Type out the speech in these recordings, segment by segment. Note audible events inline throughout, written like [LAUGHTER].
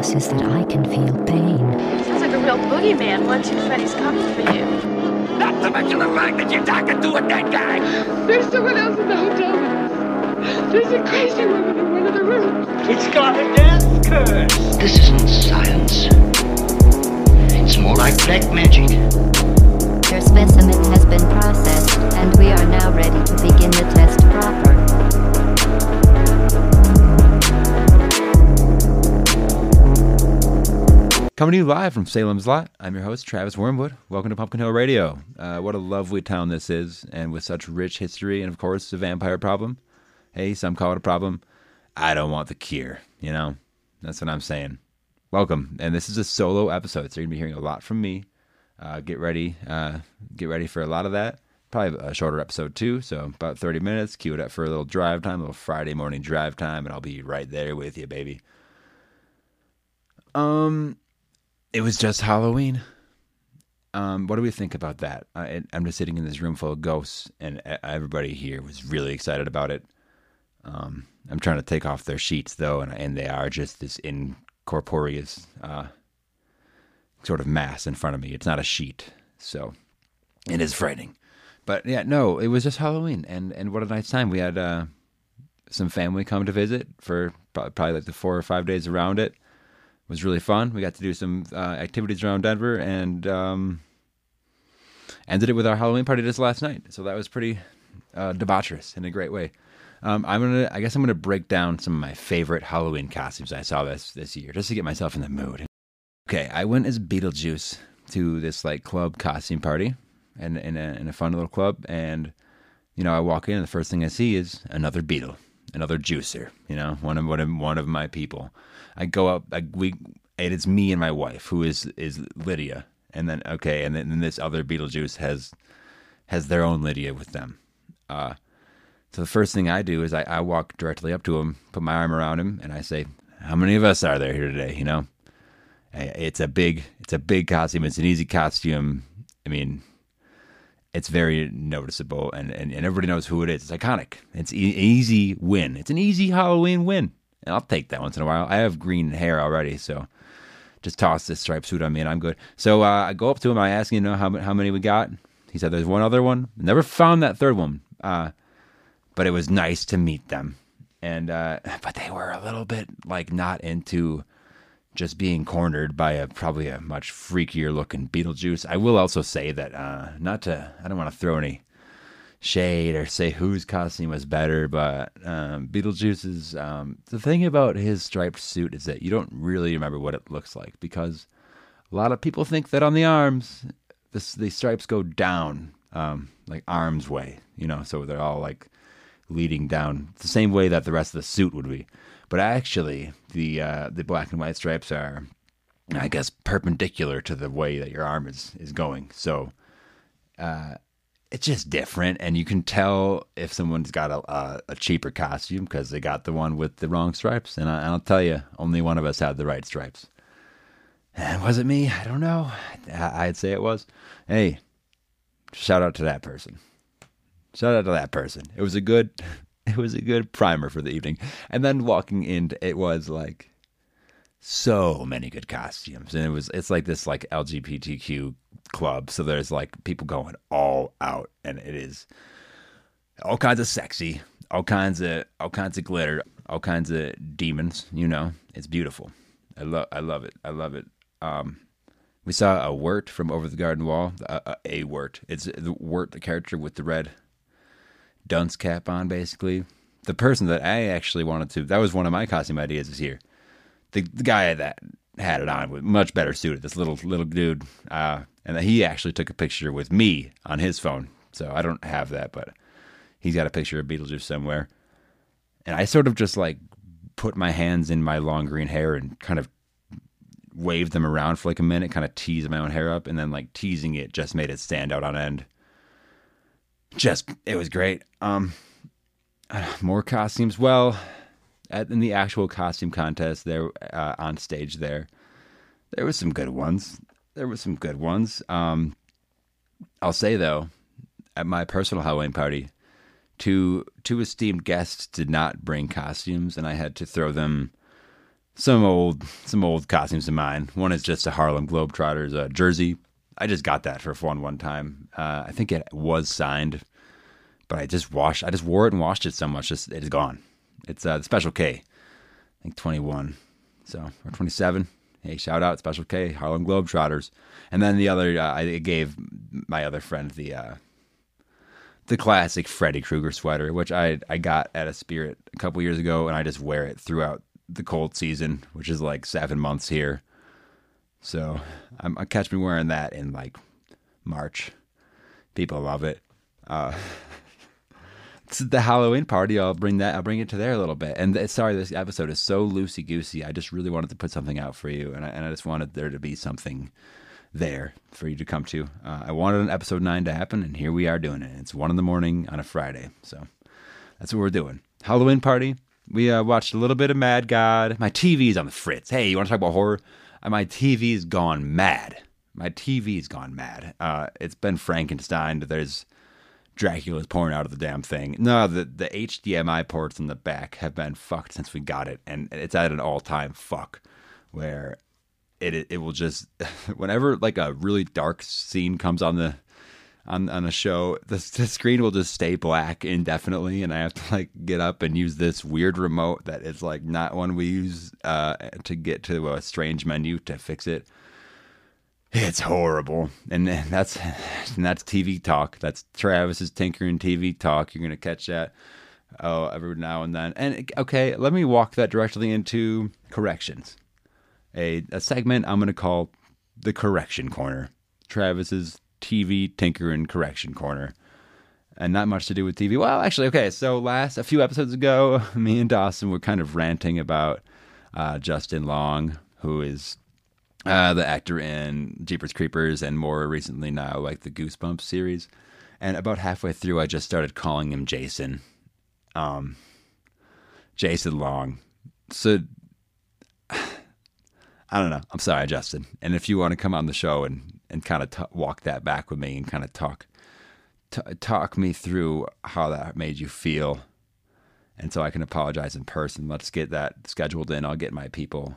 us is that I can feel pain. Sounds like a real boogeyman. One, two, Freddy's coming for you. Not to mention the fact that you're talking to a dead guy. There's someone else in the hotel with us. There's a crazy woman in one of the rooms. It's got a death curse. This isn't science. It's more like black magic. Your specimen has been processed, and we are now ready to begin the test proper. Coming to you live from Salem's Lot, I'm your host, Travis Wyrmwood. Welcome to Pumpkin Hill Radio. Uh, what a lovely town this is, and with such rich history, and of course, the vampire problem. Hey, some call it a problem. I don't want the cure, you know? That's what I'm saying. Welcome, and this is a solo episode, so you're gonna be hearing a lot from me. Uh, get ready, uh, get ready for a lot of that. Probably a shorter episode too, so about 30 minutes. Cue it up for a little drive time, a little Friday morning drive time, and I'll be right there with you, baby. Um, it was just Halloween. Um, what do we think about that? I, I'm just sitting in this room full of ghosts, and everybody here was really excited about it. Um, I'm trying to take off their sheets though, and and they are just this incorporeous uh, sort of mass in front of me. It's not a sheet, so it is frightening. But yeah, no, it was just Halloween, and and what a nice time. We had uh, some family come to visit for probably like the four or five days around it was really fun. We got to do some uh, activities around Denver and um, ended it with our Halloween party just last night. So that was pretty uh, debaucherous in a great way. Um, I'm gonna, I guess I'm gonna break down some of my favorite Halloween costumes I saw this this year, just to get myself in the mood. Okay, I went as Beetlejuice to this like club costume party, and in a, in a fun little club, and you know I walk in, and the first thing I see is another Beetle, another juicer, you know, one of one of one of my people. I go up. I, we it is me and my wife who is is Lydia, and then okay, and then, this other Beetlejuice has has their own Lydia with them. Uh, so the first thing I do is I, I walk directly up to him, put my arm around him, and I say, "How many of us are there here today?" You know, it's a big it's a big costume. It's an easy costume. I mean, it's very noticeable, and, and, and everybody knows who it is. It's iconic. It's e- easy win. It's an easy Halloween win. And I'll take that once in a while. I have green hair already, so just toss this striped suit on me and I'm good. So uh, I go up to him. I ask him, you know, how, how many we got? He said there's one other one. Never found that third one. Uh, but it was nice to meet them. And uh, [LAUGHS] but they were a little bit like not into just being cornered by a probably a much freakier looking Beetlejuice. I will also say that uh, not to I don't want to throw any shade or say whose costume was better, but um, Beetlejuice's um, the thing about his striped suit is that you don't really remember what it looks like because a lot of people think that on the arms this, the stripes go down um, like arms way, you know, so they're all like leading down the same way that the rest of the suit would be. But actually, the uh, the black and white stripes are, I guess, perpendicular to the way that your arm is is going. So. Uh, it's just different, and you can tell if someone's got a, a, a cheaper costume because they got the one with the wrong stripes. And I, will tell you, only one of us had the right stripes. And was it me? I don't know. I, I'd say it was. Hey, shout out to that person. Shout out to that person. It was a good, [LAUGHS] it was a good primer for the evening. And then walking in, it was like so many good costumes. And it was it's like this like lgbtq club. So there's like people going all out and it is all kinds of sexy all kinds of all kinds of glitter all kinds of demons you know? It's beautiful. I love i love it. I love it. Um we saw a wirt from over the garden wall a, a, a wirt it's the wirt the character with the red dunce cap on basically. The person that i actually wanted to that was one of my costume ideas this year the, the guy that had it on was much better suited. This little little dude, uh, and he actually took a picture with me on his phone. So I don't have that, but he's got a picture of Beetlejuice somewhere. And I sort of just like put my hands in my long green hair and kind of waved them around for like a minute, kind of teased my own hair up, and then like teasing it just made it stand out on end. Just it was great. Um, [SIGHS] more costumes. Well, at, in the actual costume contest there uh, on stage there there was some good ones there was some good ones um, i'll say though at my personal halloween party two two esteemed guests did not bring costumes and i had to throw them some old some old costumes of mine. One is just a Harlem Globetrotters uh, jersey. I just got that for fun one time. Uh, I think it was signed, but I just washed. I just wore it and washed it so much, just it is gone. It's uh, the Special K. I think 21, so or 27. Hey, shout out Special K, Harlem Globetrotters. And then the other, uh, I gave my other friend the uh, the classic Freddy Krueger sweater, which I I got at a Spirit a couple years ago, and I just wear it throughout the cold season, which is like seven months here. So I'm, I catch me wearing that in like March. People love it. Uh, the Halloween party. I'll bring that. I'll bring it to there a little bit. And th- sorry, this episode is so loosey goosey. I just really wanted to put something out for you, and I, and I just wanted there to be something there for you to come to. Uh, I wanted an episode nine to happen, and here we are doing it. It's one in the morning on a Friday, so that's what we're doing. Halloween party. We uh, watched a little bit of Mad God. My TV's on the fritz. Hey, you want to talk about horror? Uh, my TV's gone mad. My TV's gone mad. Uh, it's been Frankenstein. There's Dracula's pouring out of the damn thing. No, the the HDMI ports in the back have been fucked since we got it, and it's at an all time fuck where it, it it will just [LAUGHS] whenever like a really dark scene comes on the on on a show, the, the screen will just stay black indefinitely, and I have to like get up and use this weird remote that is like not one we use uh, to get to a strange menu to fix it. It's horrible, and that's and that's TV talk. That's Travis's tinkering TV talk. You're gonna catch that oh every now and then. And okay, let me walk that directly into corrections. A a segment I'm gonna call the correction corner. Travis's TV tinkering correction corner. And not much to do with TV. Well, actually, okay. So last a few episodes ago, [LAUGHS] me and Dawson were kind of ranting about uh, Justin Long, who is uh, the actor in Jeepers Creepers, and more recently now, like the Goosebumps series. And about halfway through, I just started calling him Jason. Um, Jason Long. So [SIGHS] I don't know. I'm sorry, Justin. And if you want to come on the show and and kind of t- walk that back with me and kind of talk t- talk me through how that made you feel, and so I can apologize in person. Let's get that scheduled in. I'll get my people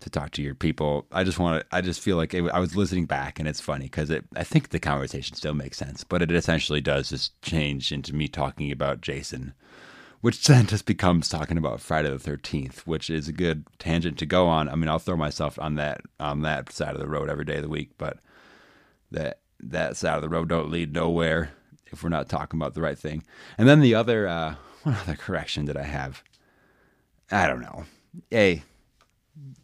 to talk to your people. I just want to. I just feel like it, I was listening back, and it's funny because it. I think the conversation still makes sense, but it essentially does just change into me talking about Jason which then just becomes talking about Friday the Thirteenth, which is a good tangent to go on. I mean, I'll throw myself on that on that side of the road every day of the week, but that that side of the road don't lead nowhere if we're not talking about the right thing. And then the other, uh, [LAUGHS] what other correction did I have? I don't know. Hey,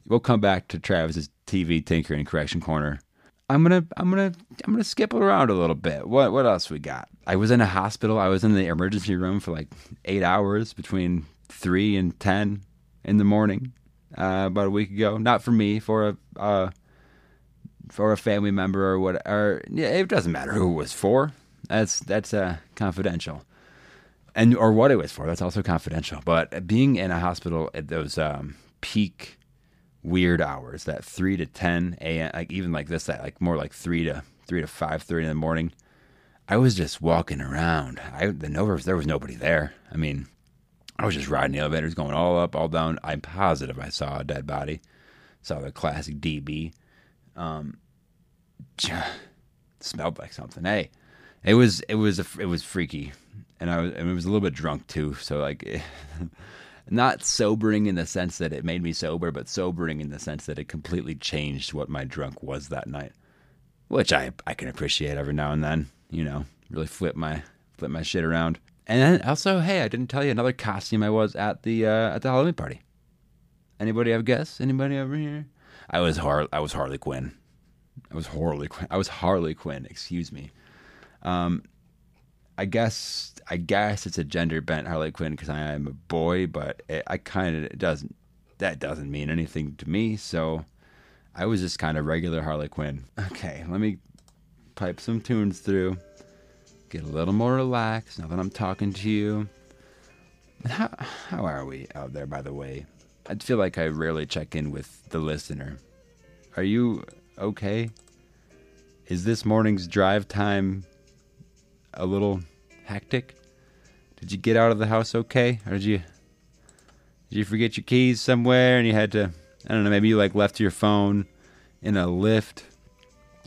we'll come back to Travis's TV tinkering correction corner I'm gonna I'm gonna I'm gonna skip around a little bit. What what else we got? I was in a hospital. I was in the emergency room for like eight hours between three and ten in the morning uh, about a week ago. Not for me, for a uh, for a family member or what. Or yeah, it doesn't matter who it was for. That's that's uh, confidential, and or what it was for. That's also confidential. But being in a hospital at those um, peak weird hours that 3 to 10 a.m like even like this that like more like 3 to 3 to 5 30 in the morning. I was just walking around. I the no there was nobody there. I mean i was just riding the elevators going all up all down. I'm positive i saw a dead body. Saw the classic db um smelled like something. Hey it was it was a, it was freaky. And i was and it was a little bit drunk too. So like [LAUGHS] not sobering in the sense that it made me sober, but sobering in the sense that it completely changed what my drunk was that night, which I I can appreciate every now and then. You know, really flip my flip my shit around. And then also, hey, I didn't tell you another costume I was at the uh, at the Halloween party. Anybody have guess? Anybody over here? I was Har I was Harley Quinn. I was Harley Quinn. I was Harley Quinn. Excuse me. Um, I guess I guess it's a gender bent Harley Quinn because I am a boy, but it, I kind of doesn't that doesn't mean anything to me. So I was just kind of regular Harley Quinn. [LAUGHS] Okay, let me pipe some tunes through, get a little more relaxed now that I'm talking to you. How how are we out there? By the way, I feel like I rarely check in with the listener. Are you okay? Is this morning's drive time a little hectic? Did you get out of the house okay, or did you Did you forget your keys somewhere and you had to, I don't know, maybe you like left your phone in a Lyft?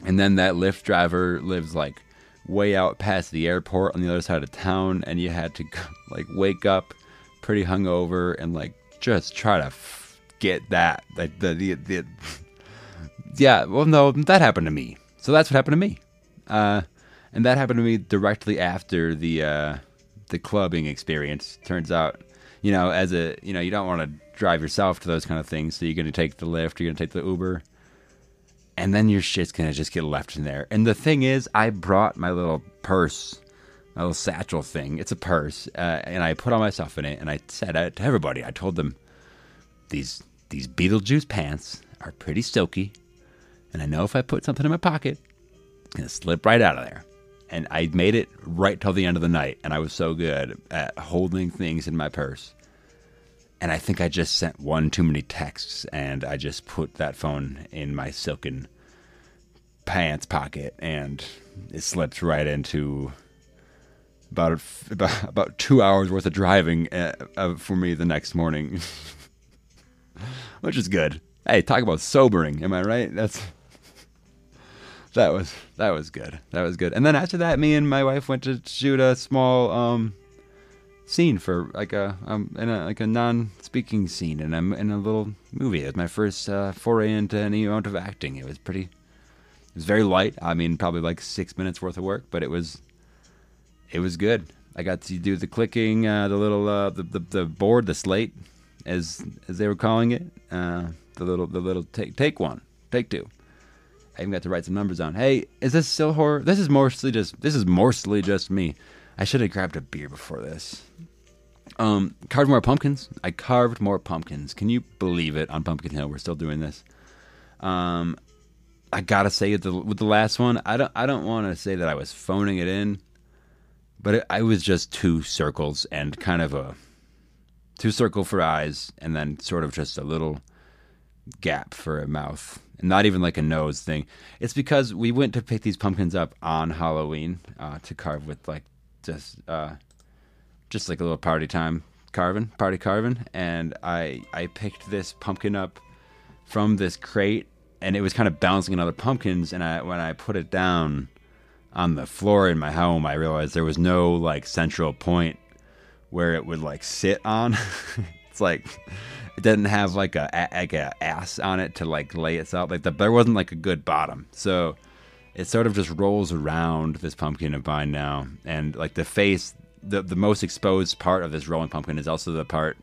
And then that Lyft driver lives like way out past the airport on the other side of town and you had to [LAUGHS] like wake up pretty hungover and like just try to f- get that like the, the, the [LAUGHS] yeah well no that happened to me. So that's what happened to me. Uh, and that happened to me directly after the uh, the clubbing experience turns out you know as a you know you don't want to drive yourself to those kind of things so you're going to take the Lyft you're going to take the uber and then your shit's gonna just get left in there. And the thing is, I brought my little purse, my little satchel thing. It's a purse, uh, and I put all my stuff in it. And I said it to everybody. I told them these these Beetlejuice pants are pretty silky, and I know if I put something in my pocket, it's gonna slip right out of there. And I made it right till the end of the night, and I was so good at holding things in my purse. And I think I just sent one too many texts, and I just put that phone in my silken pants pocket, and it slipped right into about [LAUGHS] about, about two hours worth of driving uh, uh, for me the next morning, [LAUGHS] which is good. Hey, talk about sobering, am I right? That's that was that was good. That was good. And then after that, me and my wife went to shoot a small um, scene for like a um in a like a non-speaking scene, and I'm in a little movie. It was my first uh, foray into any amount of acting. It was pretty. It was very light. I mean, probably like six minutes worth of work, but it was. It was good. I got to do the clicking, uh, the little uh, the, the the board, the slate, as as they were calling it. Uh, the little the little take take one, take two. I even got to write some numbers on. Hey, is this still horror? This is mostly just this is mostly just me. I should have grabbed a beer before this. Um, carved more pumpkins. I carved more pumpkins. Can you believe it? On Pumpkin Hill, we're still doing this. Um, I gotta say with the, with the last one, I don't I don't want to say that I was phoning it in, but it, I was just two circles and kind of a two circle for eyes, and then sort of just a little gap for a mouth, not even like a nose thing. It's because we went to pick these pumpkins up on Halloween uh, to carve with like just uh, just like a little party time carving, party carving, and I I picked this pumpkin up from this crate, and it was kind of bouncing on other pumpkins, and I when I put it down on the floor in my home, I realized there was no like central point where it would like sit on. [LAUGHS] it's like it didn't have like a like a ass on it to like lay itself. Like the, there wasn't like a good bottom, so it sort of just rolls around this pumpkin of mine now, and like the face, the the most exposed part of this rolling pumpkin is also the part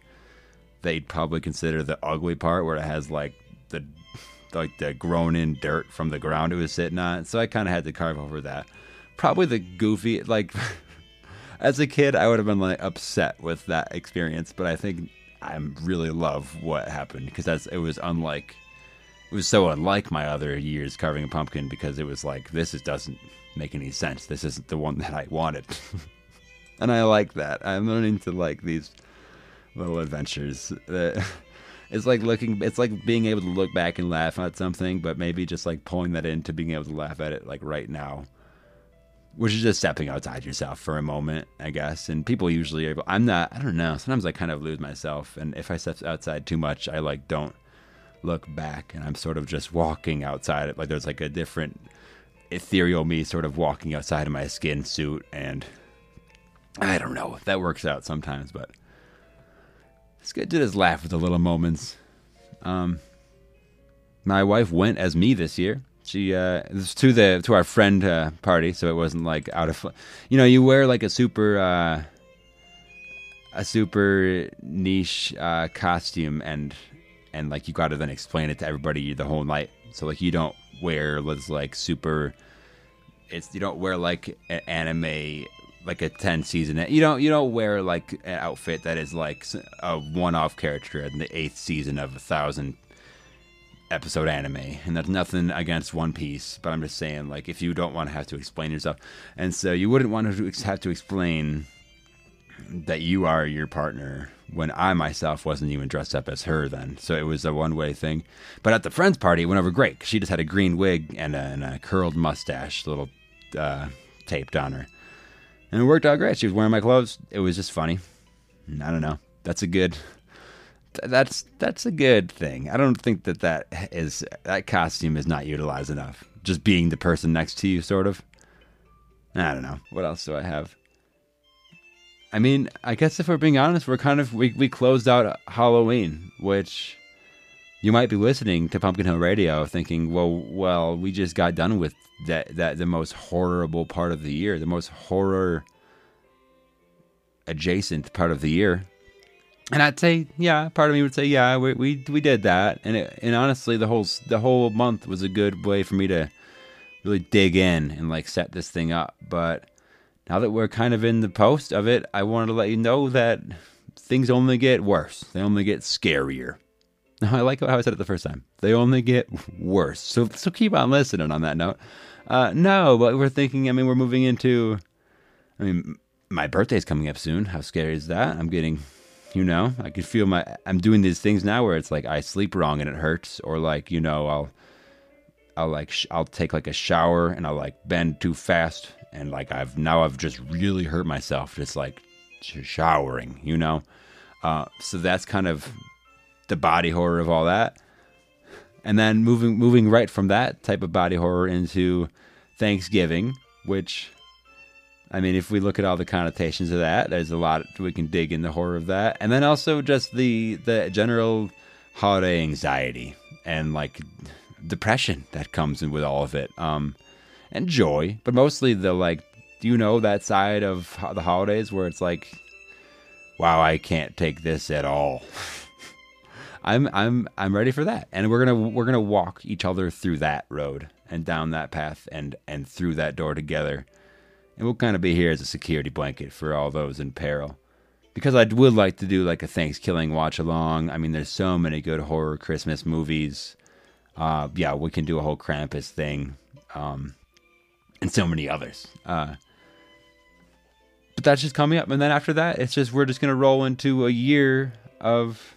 that you'd probably consider the ugly part, where it has like the like the grown in dirt from the ground it was sitting on. So I kind of had to carve over that. Probably the goofy like. [LAUGHS] as a kid, I would have been like upset with that experience, but I think I really love what happened because that's it was unlike it was so unlike my other years carving a pumpkin because it was like this is, doesn't make any sense. This isn't the one [LAUGHS] that I wanted, and I like that. I'm learning to like these little adventures. That [LAUGHS] It's like looking. It's like being able to look back and laugh at something, but maybe just like pulling that into being able to laugh at it like right now which is just stepping outside yourself for a moment, I guess. And people usually are I'm not, I don't know. Sometimes I kind of lose myself. And if I step outside too much, I like don't look back and I'm sort of just walking outside. Like there's like a different ethereal me sort of walking outside of my skin suit. And I don't know. If that works out sometimes, but it's good to just laugh at the little moments. Um, my wife went as me this year she uh to the to our friend uh, party so it wasn't like out of you know you wear like a super uh a super niche uh costume and and like you got to then explain it to everybody the whole night. So like you don't wear this like super it's you don't wear like an anime like a 10 season you don't you don't wear like an outfit that is like a one-off character in the eighth season of a thousand episode anime, and that's nothing against One Piece, but I'm just saying, like, if you don't want to have to explain yourself, and so you wouldn't want to have to explain that you are your partner when I myself wasn't even dressed up as her then. So it was a one way thing. But at the friend's party, it went over great. She just had a green wig and a, and a curled mustache, little uh, taped on her. And it worked out great. She was wearing my clothes. It was just funny. I don't know. That's a good that's that's a good thing. I don't think that that is that costume is not utilized enough. Just being the person next to you, sort of. I don't know. What else do I have? I mean, I guess if we're being honest, we're kind of we we closed out Halloween, which you might be listening to Pumpkin Hill Radio thinking, well, well, we just got done with that that the most horrible part of the year, the most horror adjacent part of the year. And I'd say, yeah, part of me would say, yeah, we we, we did that. And it, and honestly, the whole the whole month was a good way for me to really dig in and like set this thing up. But now that we're kind of in the post of it, I wanted to let you know that things only get worse. They only get scarier. Now [LAUGHS] I like how I said it the first time. They only get worse. So so keep on listening on that note. Uh, no, but we're thinking. I mean, we're moving into. I mean, my birthday's coming up soon. How scary is that? I'm getting, you know, I can feel my. I'm doing these things now where it's like I sleep wrong and it hurts, or like you know, I'll, I'll like sh- I'll take like a shower and I'll like bend too fast and like I've now I've just really hurt myself just like sh- showering, you know. Uh, so that's kind of the body horror of all that and then moving moving right from that type of body horror into Thanksgiving, which I mean, if we look at all the connotations of that, there's a lot we can dig in the horror of that, and then also just the the general holiday anxiety and like depression that comes in with all of it, um, and joy, but mostly the like, do you know that side of the holidays where it's like, wow, I can't take this at all. [LAUGHS] I'm I'm I'm ready for that, and we're gonna we're gonna walk each other through that road and down that path and and through that door together, and we'll kind of be here as a security blanket for all those in peril. Because I would like to do like a Thanksgiving watch along. I mean, there's so many good horror Christmas movies. Uh, yeah, we can do a whole Krampus thing, um, and so many others. Uh, but that's just coming up, and then after that, it's just we're just gonna roll into a year of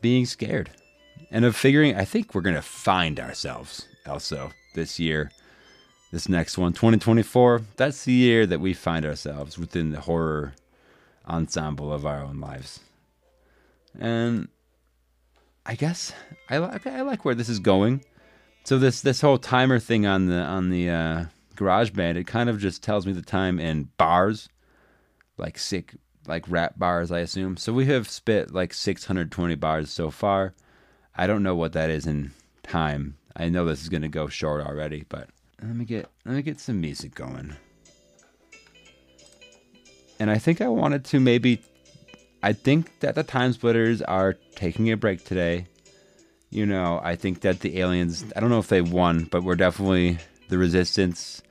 being scared and of figuring I think we're to find ourselves also this year. This next one, 2024, that's the year that we find ourselves within the horror ensemble of our own lives. And I guess I like I like where this is going. So this this whole timer thing on the on the uh, GarageBand, it kind of just tells me the time in bars, like sick like rap bars, I assume. So we have spit like 620 bars so far. I don't know what that is in time. I know this is gonna go short already, but let me get let me get some music going. And I think I wanted to maybe I think that the time splitters are taking a break today. You know, I think that the aliens I don't know if they won, but we're definitely the resistance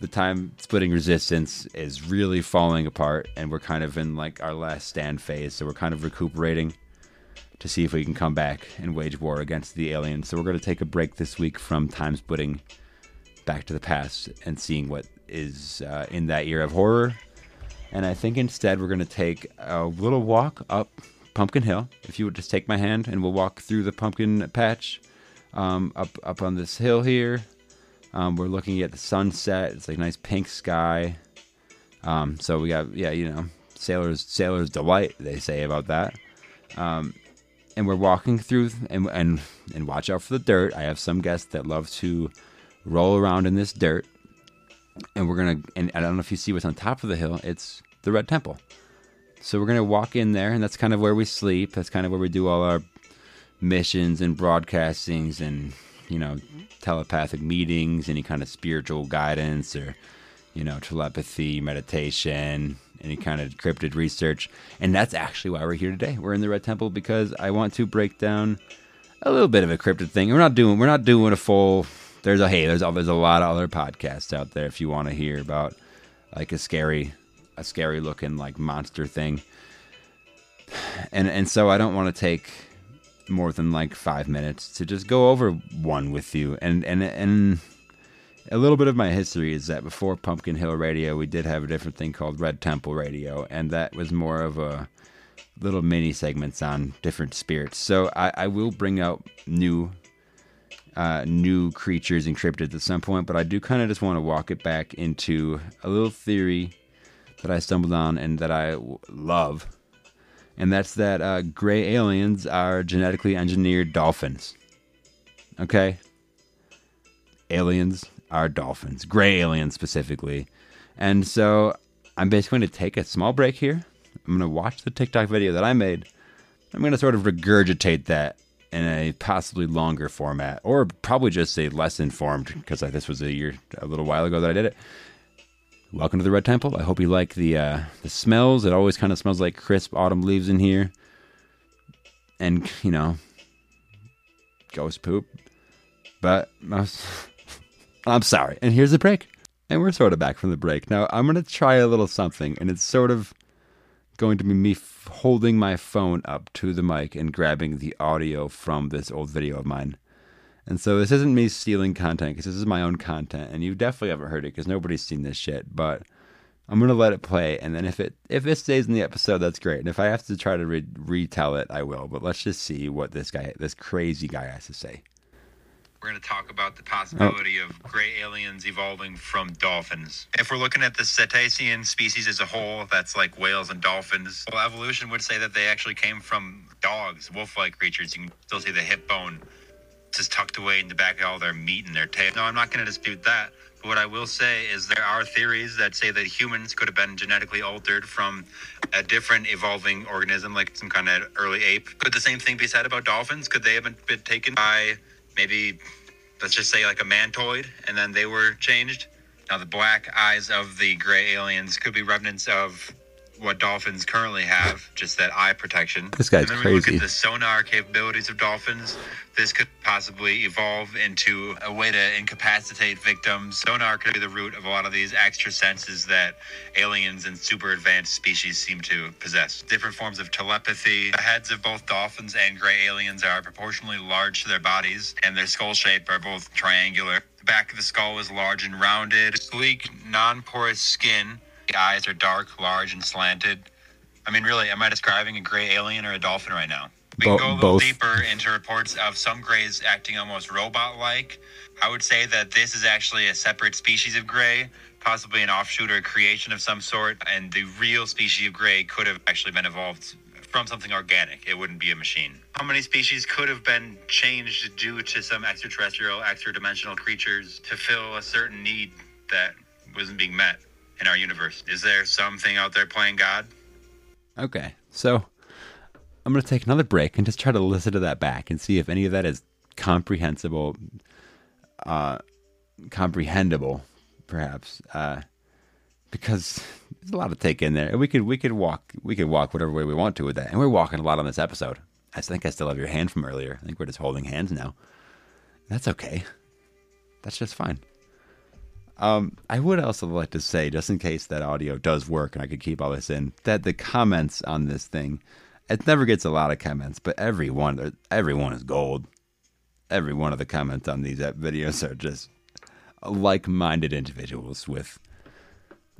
the time splitting resistance is really falling apart and we're kind of in like our last stand phase so we're kind of recuperating to see if we can come back and wage war against the aliens so we're going to take a break this week from time splitting back to the past and seeing what is uh, in that year of horror and i think instead we're going to take a little walk up pumpkin hill if you would just take my hand and we'll walk through the pumpkin patch um, up up on this hill here um, we're looking at the sunset. It's like nice pink sky. Um, so we got yeah, you know, sailors sailors delight they say about that. Um, and we're walking through and and and watch out for the dirt. I have some guests that love to roll around in this dirt. And we're gonna and I don't know if you see what's on top of the hill. It's the Red Temple. So we're gonna walk in there, and that's kind of where we sleep. That's kind of where we do all our missions and broadcastings and you know mm-hmm. telepathic meetings, any kind of spiritual guidance or, you know, telepathy, meditation, any kind of cryptid research. And that's actually why we're here today. We're in the Red Temple because I want to break down a little bit of a cryptid thing. We're not doing we're not doing a full there's a hey, there's a, there's a lot of other podcasts out there if you want to hear about like a scary a scary looking like monster thing. And and so I don't want to take more than like five minutes to just go over one with you. And and and a little bit of my history is that before Pumpkin Hill Radio, we did have a different thing called Red Temple Radio, and that was more of a little mini segments on different spirits. So I, I will bring out new uh, new creatures and cryptids at some point, but I do kind of just want to walk it back into a little theory that I stumbled on and that I love and that's that uh, gray aliens are genetically engineered dolphins. Okay? Aliens are dolphins, gray aliens specifically. And so I'm basically going to take a small break here. I'm going to watch the TikTok video that I made. I'm going to sort of regurgitate that in a possibly longer format, or probably just say less informed, because this was a year, a little while ago that I did it. Welcome to the Red Temple. I hope you like the uh, the smells. It always kind of smells like crisp autumn leaves in here, and you know, ghost poop. But [LAUGHS] I'm sorry. And here's the break, and we're sort of back from the break. Now I'm gonna try a little something, and it's sort of going to be me f- holding my phone up to the mic and grabbing the audio from this old video of mine. And so this isn't me stealing content because this is my own content, and you definitely haven't heard it because nobody's seen this shit. But I'm gonna let it play, and then if it if it stays in the episode, that's great. And if I have to try to re- retell it, I will. But let's just see what this guy, this crazy guy, has to say. We're going to talk about the oh. possibility of gray aliens evolving from dolphins. If we're looking at the cetacean species as a whole, that's like whales and dolphins, well, evolution would say that they actually came from dogs, wolf like creatures. You can still see the hip bone just tucked away in the back of all their meat and their tail. No, I'm not going to dispute that. But what I will say is there are theories that say that humans could have been genetically altered from a different evolving organism, like some kind of early ape. Could the same thing be said about dolphins? Could they have been, been taken by maybe, let's just say, like a mantoid, and then they were changed? Now, the black eyes of the gray aliens could be remnants of what dolphins currently have, just that eye protection. This guy's and then we look crazy. at the sonar capabilities of dolphins. This could possibly evolve into a way to incapacitate victims. Sonar could be the root of a lot of these extra senses that aliens and super advanced species seem to possess. Different forms of telepathy. The heads of both dolphins and gray aliens are proportionally large to their bodies, and their skull shape are both triangular. The back of the skull is large and rounded. Sleek, non porous skin. The eyes are dark, large, and slanted. I mean, really, am I describing a gray alien or a dolphin right now? We Bo- can go a little both. deeper into reports of some grays acting almost robot like. I would say that this is actually a separate species of gray, possibly an offshoot or a creation of some sort, and the real species of gray could have actually been evolved from something organic. It wouldn't be a machine. How many species could have been changed due to some extraterrestrial, extra dimensional creatures to fill a certain need that wasn't being met in our universe? Is there something out there playing God? Okay, so I'm going to take another break and just try to listen to that back and see if any of that is comprehensible, uh, comprehensible, perhaps, uh, because there's a lot to take in there. And we could we could walk we could walk whatever way we want to with that, and we're walking a lot on this episode. I think I still have your hand from earlier. I think we're just holding hands now. That's okay. That's just fine. Um, I would also like to say, just in case that audio does work and I could keep all this in, that the comments on this thing, it never gets a lot of comments, but every one, every one is gold. Every one of the comments on these videos are just like-minded individuals with,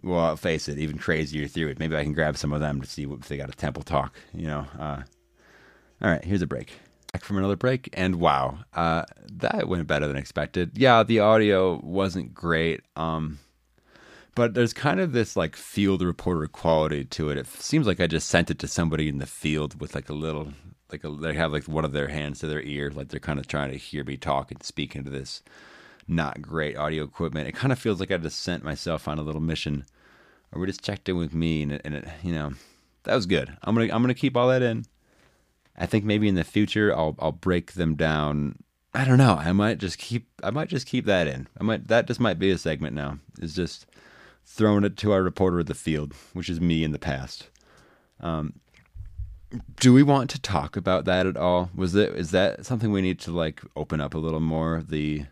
well, I'll face it, even crazier theories. Maybe I can grab some of them to see if they got a temple talk. You know. Uh, all right, here's a break. Back from another break, and wow, uh, that went better than expected. Yeah, the audio wasn't great, um, but there's kind of this like field reporter quality to it. It seems like I just sent it to somebody in the field with like a little, like a, they have like one of their hands to their ear, like they're kind of trying to hear me talk and speak into this not great audio equipment. It kind of feels like I just sent myself on a little mission, or we just checked in with me, and it, and it you know, that was good. I'm gonna I'm gonna keep all that in. I think maybe in the future I'll I'll break them down. I don't know. I might just keep I might just keep that in. I might that just might be a segment now. It's just throwing it to our reporter of the field, which is me in the past. Um, do we want to talk about that at all? Was it is that something we need to like open up a little more? The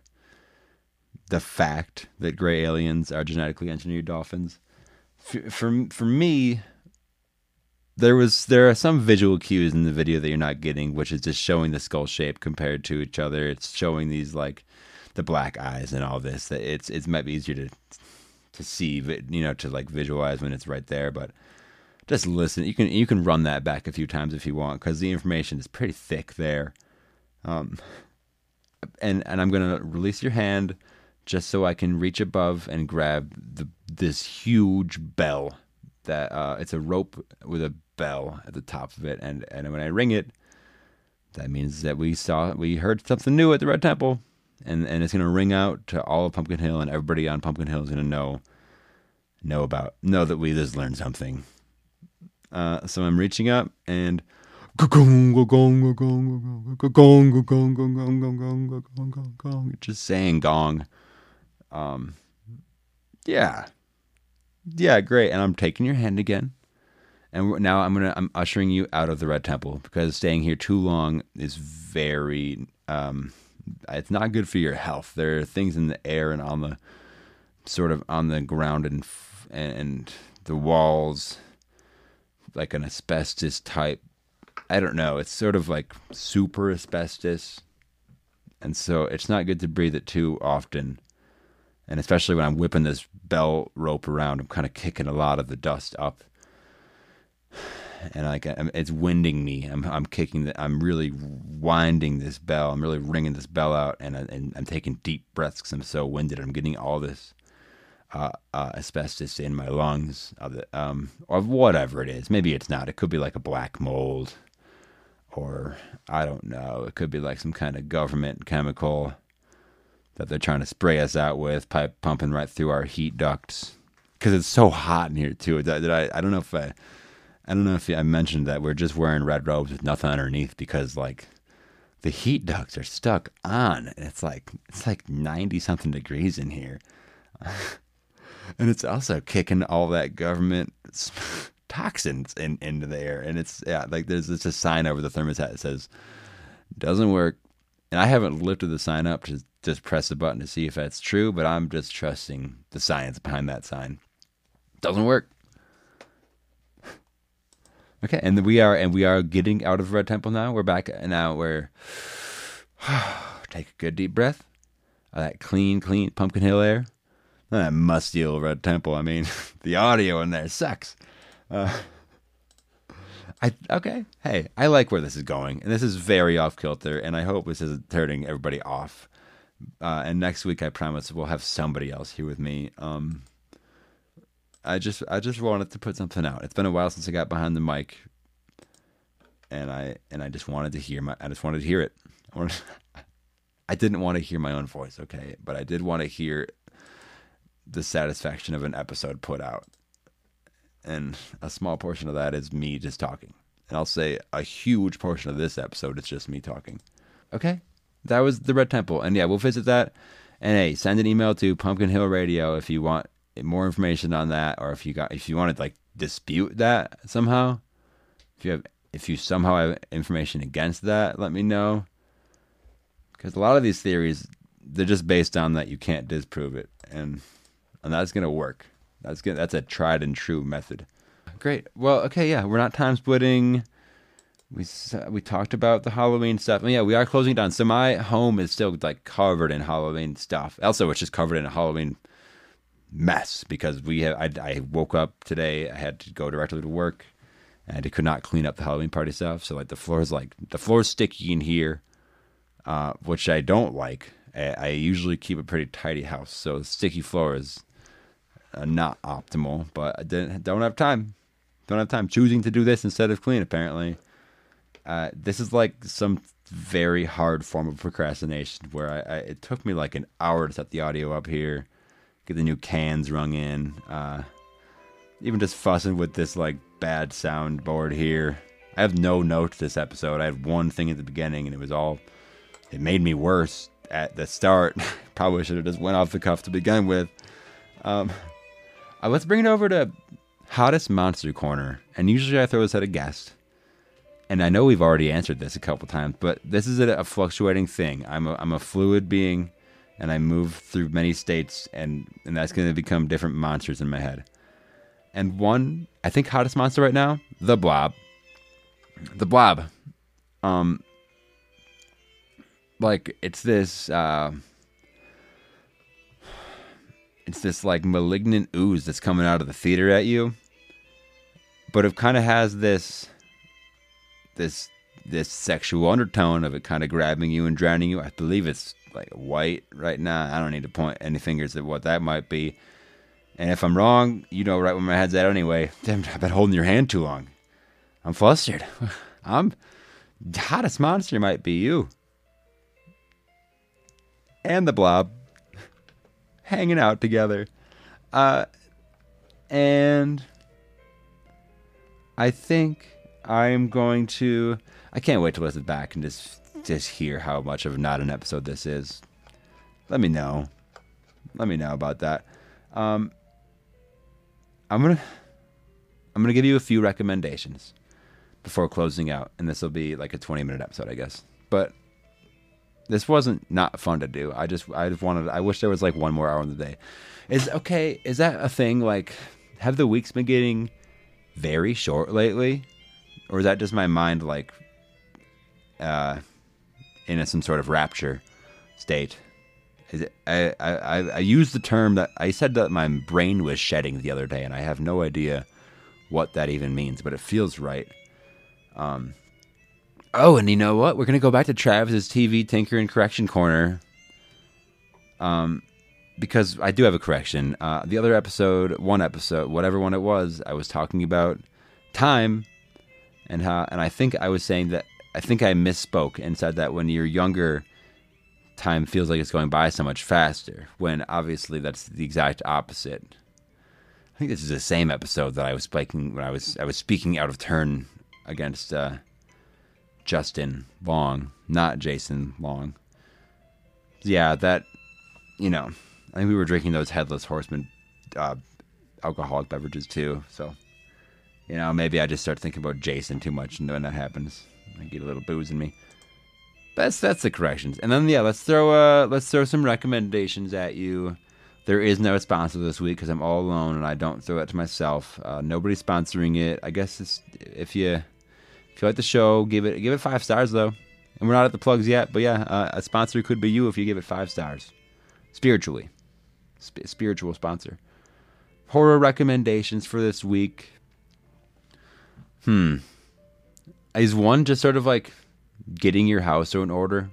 the fact that gray aliens are genetically engineered dolphins. For for, for me, there was there are some visual cues in the video that you're not getting, which is just showing the skull shape compared to each other. It's showing these like the black eyes and all this. That it's it might be easier to to see, you know, to like visualize when it's right there. But just listen. You can you can run that back a few times if you want because the information is pretty thick there. Um, and and I'm gonna release your hand just so I can reach above and grab the this huge bell that uh, it's a rope with a bell at the top of it, and and when I ring it, that means that we saw we heard something new at the Red Temple, and and it's gonna ring out to all of Pumpkin Hill, and everybody on Pumpkin Hill is gonna know know about know that we just learned something. Uh, so I'm reaching up and just saying gong. Um, yeah, yeah, great. And I'm taking your hand again, and now I'm gonna I'm ushering you out of the Red Temple because staying here too long is very um, it's not good for your health. There are things in the air and on the sort of on the ground and and the walls like an asbestos type I don't know. It's sort of like super asbestos. And so it's not good to breathe it too often. And especially when I'm whipping this bell rope around, I'm kind of kicking a lot of the dust up. And like it's winding me. I'm I'm kicking the, I'm really winding this bell. I'm really ringing this bell out, and, I- and I'm taking deep breaths because I'm so winded. I'm getting all this uh, uh, asbestos in my lungs, of the, um, or whatever it is. Maybe it's not. It could be like a black mold, or I don't know. It could be like some kind of government chemical that they're trying to spray us out with, pipe pumping right through our heat ducts. Because it's so hot in here too. Did, did I? I don't know if I. I don't know if I mentioned that we're just wearing red robes with nothing underneath because like the heat ducts are stuck on, and it's like it's like ninety something degrees in here. [LAUGHS] and it's also kicking all that government [LAUGHS] toxins in, into the air. And it's yeah, like there's it's a sign over the thermostat that says doesn't work. And I haven't lifted the sign up to just press the button to see if that's true, but I'm just trusting the science behind that sign. Doesn't work. Okay, and we are and we are getting out of Red Temple now. We're back now. We're [SIGHS] take a good deep breath. of that clean, clean Pumpkin Hill air. Not that musty old Red Temple. I mean, [LAUGHS] the audio in there sucks. Uh, [LAUGHS] I okay. Hey, I like where this is going, and this is very off kilter, and I hope this isn't turning everybody off. Uh, and next week, I promise we'll have somebody else here with me. Um, I just, I just wanted to put something out. It's been a while since I got behind the mic, and I, and I just wanted to hear my, I just wanted to hear it. I, wanted, [LAUGHS] I didn't want to hear my own voice, okay, but I did want to hear the satisfaction of an episode put out. And a small portion of that is me just talking. And I'll say a huge portion of this episode is just me talking. Okay? That was the Red Temple. And yeah, we'll visit that. And hey, send an email to Pumpkin Hill Radio if you want more information on that or if you got if you want to like dispute that somehow. If you have if you somehow have information against that, let me know. Cuz a lot of these theories they're just based on that you can't disprove it and and that's to work. That's good. That's a tried and true method. Great. Well, okay, yeah, we're not time splitting. We we talked about the Halloween stuff. And yeah, we are closing down. So my home is still like covered in Halloween stuff. Also, it's just covered in a Halloween mess because we have. I, I woke up today. I had to go directly to work, and I could not clean up the Halloween party stuff. So like the floor is like the floor is sticky in here, uh, which I don't like. I, I usually keep a pretty tidy house, so sticky floor is uh, not optimal, but I didn't, don't have time. Don't have time. Choosing to do this instead of clean, apparently. Uh, this is like some very hard form of procrastination where I, I it took me like an hour to set the audio up here, get the new cans rung in, uh, even just fussing with this like bad soundboard here. I have no notes this episode. I had one thing at the beginning, and it was all. It made me worse at the start. [LAUGHS] Probably should have just went off the cuff to begin with. Um, uh, let's bring it over to hottest monster corner, and usually I throw this at a guest. And I know we've already answered this a couple times, but this is a, a fluctuating thing. I'm a, I'm a fluid being, and I move through many states, and and that's going to become different monsters in my head. And one, I think, hottest monster right now, the Blob. The Blob. Um, like it's this. Uh, it's this like malignant ooze that's coming out of the theater at you but it kind of has this this this sexual undertone of it kind of grabbing you and drowning you i believe it's like white right now i don't need to point any fingers at what that might be And if I'm wrong, you know right where my head's at anyway. [LAUGHS] Damn, I've been holding your hand too long. I'm flustered. [LAUGHS] I'm the hottest monster might be you. And the blob [LAUGHS] hanging out together. Uh and I think I'm going to I can't wait to listen back and just just hear how much of not an episode this is. Let me know. Let me know about that. Um, I'm gonna I'm gonna give you a few recommendations before closing out, and this will be like a 20 minute episode, I guess. But this wasn't not fun to do. I just I just wanted. I wish there was like one more hour in the day. Is okay? Is that a thing? Like, have the weeks been getting very short lately, or is that just my mind like uh in a, some sort of rapture state? I, I I used the term that I said that my brain was shedding the other day, and I have no idea what that even means, but it feels right. Um. Oh, and you know what? We're gonna go back to Travis's TV Tinker and Correction Corner. Um, because I do have a correction. Uh, the other episode, one episode, whatever one it was, I was talking about time, and how, and I think I was saying that I think I misspoke and said that when you're younger time feels like it's going by so much faster when obviously that's the exact opposite. I think this is the same episode that I was speaking when I was I was speaking out of turn against uh, Justin Long, not Jason Long. Yeah, that you know, I think we were drinking those headless horseman uh, alcoholic beverages too. So, you know, maybe I just start thinking about Jason too much, and when that happens, I get a little booze in me. That's that's the corrections. And then yeah, let's throw uh let's throw some recommendations at you. There is no sponsor this week because I'm all alone and I don't throw it to myself. Uh, nobody's sponsoring it. I guess it's, if you if you like the show, give it give it five stars though. And we're not at the plugs yet, but yeah, uh, a sponsor could be you if you give it five stars, spiritually, Sp- spiritual sponsor. Horror recommendations for this week. Hmm, is one just sort of like getting your house in order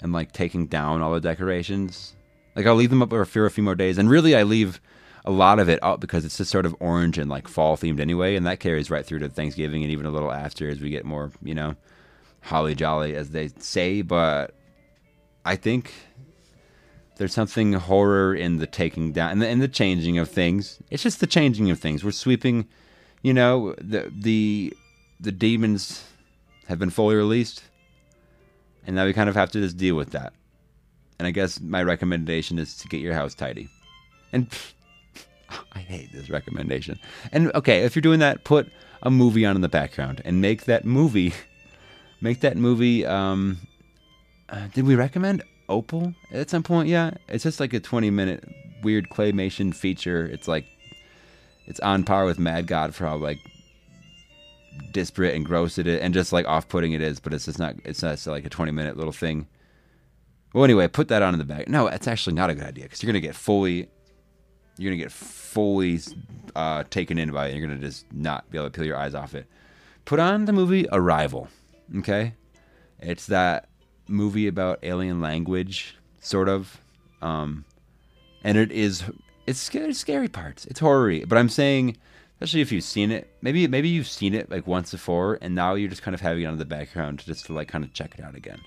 and like taking down all the decorations. Like I'll leave them up for a few more days, and really I leave a lot of it up because it's just sort of orange and like fall themed anyway, and that carries right through to Thanksgiving and even a little after as we get more, you know, holly jolly as they say. But I think there's something horror in the taking down and the, and the changing of things. It's just the changing of things. We're sweeping, you know, the the the demons have been fully released, and now we kind of have to just deal with that. And I guess my recommendation is to get your house tidy. And [LAUGHS] I hate this recommendation. And okay, if you're doing that, put a movie on in the background and make that movie, [LAUGHS] make that movie. Um, uh, did we recommend Opal at some point? Yeah, it's just like a 20 minute weird claymation feature. It's like it's on par with Mad God for how like disparate and gross it is, and just like off-putting it is. But it's just not. It's not like a 20 minute little thing. Well, anyway, put that on in the back. No, it's actually not a good idea because you're gonna get fully, you're gonna get fully uh, taken in by it. You're gonna just not be able to peel your eyes off it. Put on the movie Arrival. Okay, it's that movie about alien language, sort of, um, and it is it's scary, scary parts. It's horror but I'm saying especially if you've seen it. Maybe maybe you've seen it like once before, and now you're just kind of having it on the background just to like kind of check it out again.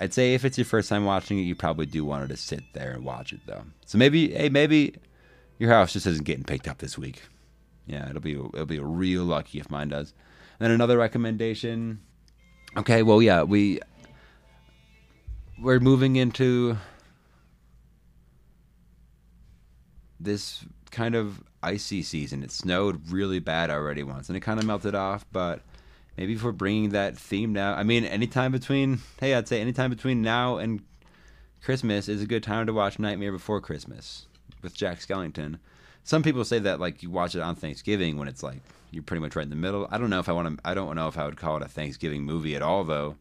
I'd say if it's your first time watching it, you probably do want to sit there and watch it though. So maybe hey maybe your house just isn't getting picked up this week. Yeah, it'll be it'll be real lucky if mine does. And then another recommendation. Okay, well yeah, we we're moving into this kind of icy season. It snowed really bad already once, and it kind of melted off. But maybe if we're bringing that theme now, I mean, anytime between hey, I'd say anytime between now and Christmas is a good time to watch Nightmare Before Christmas with Jack Skellington. Some people say that like you watch it on Thanksgiving when it's like you're pretty much right in the middle. I don't know if I want to. I don't know if I would call it a Thanksgiving movie at all though.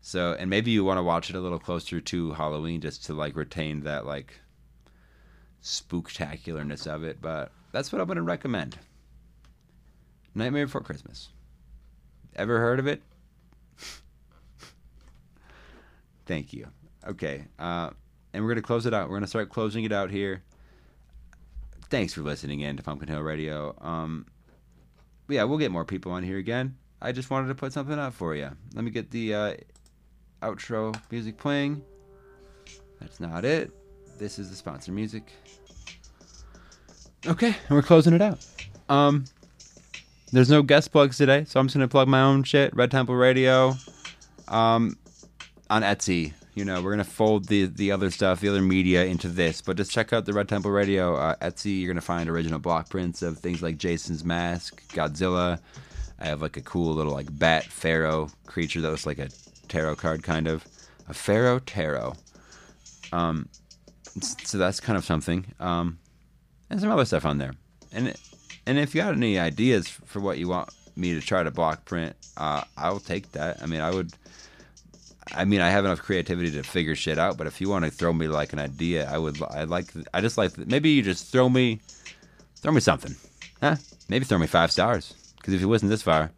So and maybe you want to watch it a little closer to Halloween just to like retain that like spooktacularness of it, but that's what I'm going to recommend. Nightmare Before Christmas. Ever heard of it? Thank you. Okay, uh, and we're going to close it out. We're going to start closing it out here. thanks for listening in to Pumpkin Hill Radio. Um, yeah, we'll get more people on here again. I just wanted to put something up for you. Let me get the uh, outro music playing. That's not it. This is the sponsor music. Okay, and we're closing it out. Um, there's no guest plugs today, so I'm just gonna plug my own shit. Red Temple Radio, um, on Etsy. You know, we're gonna fold the the other stuff, the other media into this, but just check out the Red Temple Radio uh, Etsy. You're gonna find original block prints of things like Jason's mask, Godzilla. I have like a cool little like bat pharaoh creature that looks like a tarot card, kind of a pharaoh tarot. Um, so that's kind of something. Um, and some other stuff on there. And and if you got any ideas for what you want me to try to block print, uh, I'll take that. I mean, I would. I mean, I have enough creativity to figure shit out. But if you want to throw me like an idea, I would. I like. I just like. Maybe you just throw me, throw me something, huh? Maybe throw me five stars. Because if you listen this far,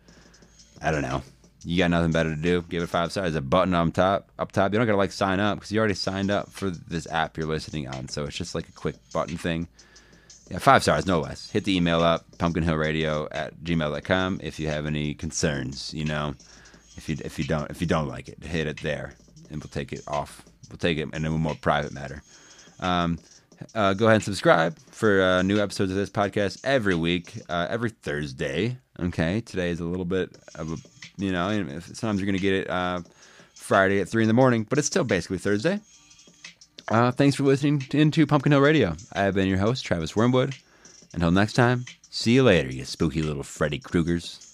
I don't know. You got nothing better to do. Give it five stars. There's a button on top. Up top. You don't gotta like sign up because you already signed up for this app you're listening on. So it's just like a quick button thing. Yeah, five stars, no less. Hit the email up, pumpkinhillradio at gmail.com if you have any concerns, you know. If you if you don't if you don't like it, hit it there and we'll take it off. We'll take it in a more private matter. Um, uh, go ahead and subscribe for uh, new episodes of this podcast every week, uh, every Thursday. Okay, today is a little bit of a, you know, sometimes you're going to get it uh, Friday at 3 in the morning, but it's still basically Thursday. Uh, thanks for listening to, into Pumpkin Hill Radio. I have been your host, Travis Wyrmwood. Until next time, see you later, you spooky little Freddy Kruegers.